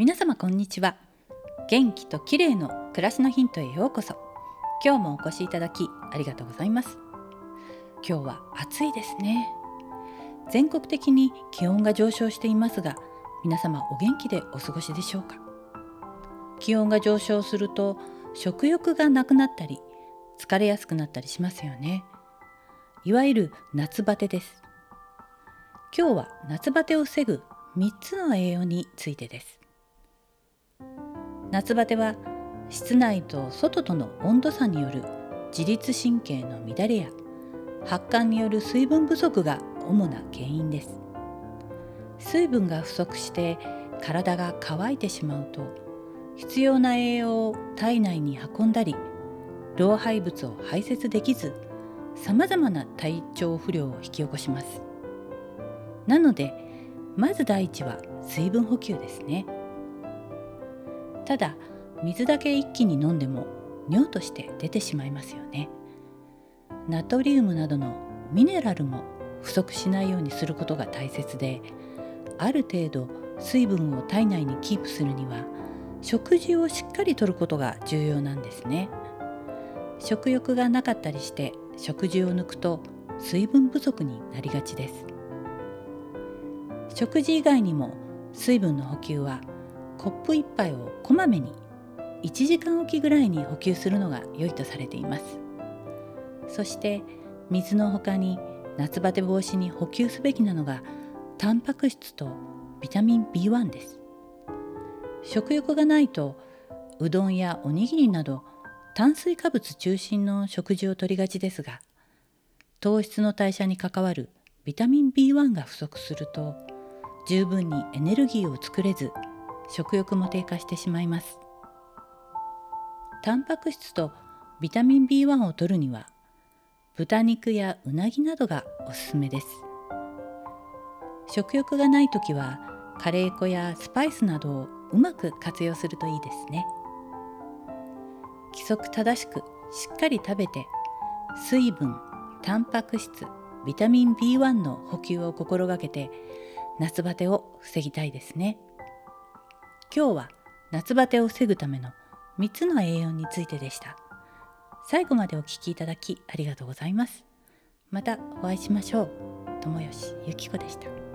皆様こんにちは。元気と綺麗の暮らしのヒントへようこそ。今日もお越しいただきありがとうございます。今日は暑いですね。全国的に気温が上昇していますが皆様お元気でお過ごしでしょうか？気温が上昇すると食欲がなくなったり疲れやすくなったりしますよね。いわゆる夏バテです。今日は夏バテを防ぐ3つの栄養についてです。夏バテは室内と外との温度差による自律神経の乱れや発汗による水分不足が主な原因です。水分が不足して体が乾いてしまうと必要な栄養を体内に運んだり老廃物を排泄できずさまざまな体調不良を引き起こします。なのでまず第一は水分補給ですね。ただ水だけ一気に飲んでも尿として出てしまいますよね。ナトリウムなどのミネラルも不足しないようにすることが大切である程度水分を体内にキープするには食事をしっかりとることが重要なんですね。食欲がなかったりして食事を抜くと水分不足になりがちです。食事以外にも水分の補給はコップ1杯をこまめに1時間おきぐらいに補給するのが良いとされています。そして水の他に夏バテ防止に補給すべきなのがタンパク質とビタミン B1 です。食欲がないとうどんやおにぎりなど炭水化物中心の食事をとりがちですが糖質の代謝に関わるビタミン B1 が不足すると十分にエネルギーを作れず食欲も低下してしまいます。タンパク質とビタミン B1 を摂るには豚肉やうなぎなどがおすすめです。食欲がない時はカレー粉やスパイスなどをうまく活用するといいですね。規則正しくしっかり食べて水分タンパク質ビタミン B1 の補給を心がけて夏バテを防ぎたいですね。今日は夏バテを防ぐための3つの栄養についてでした。最後までお聴きいただきありがとうございます。またお会いしましょう。友吉ゆき子でした。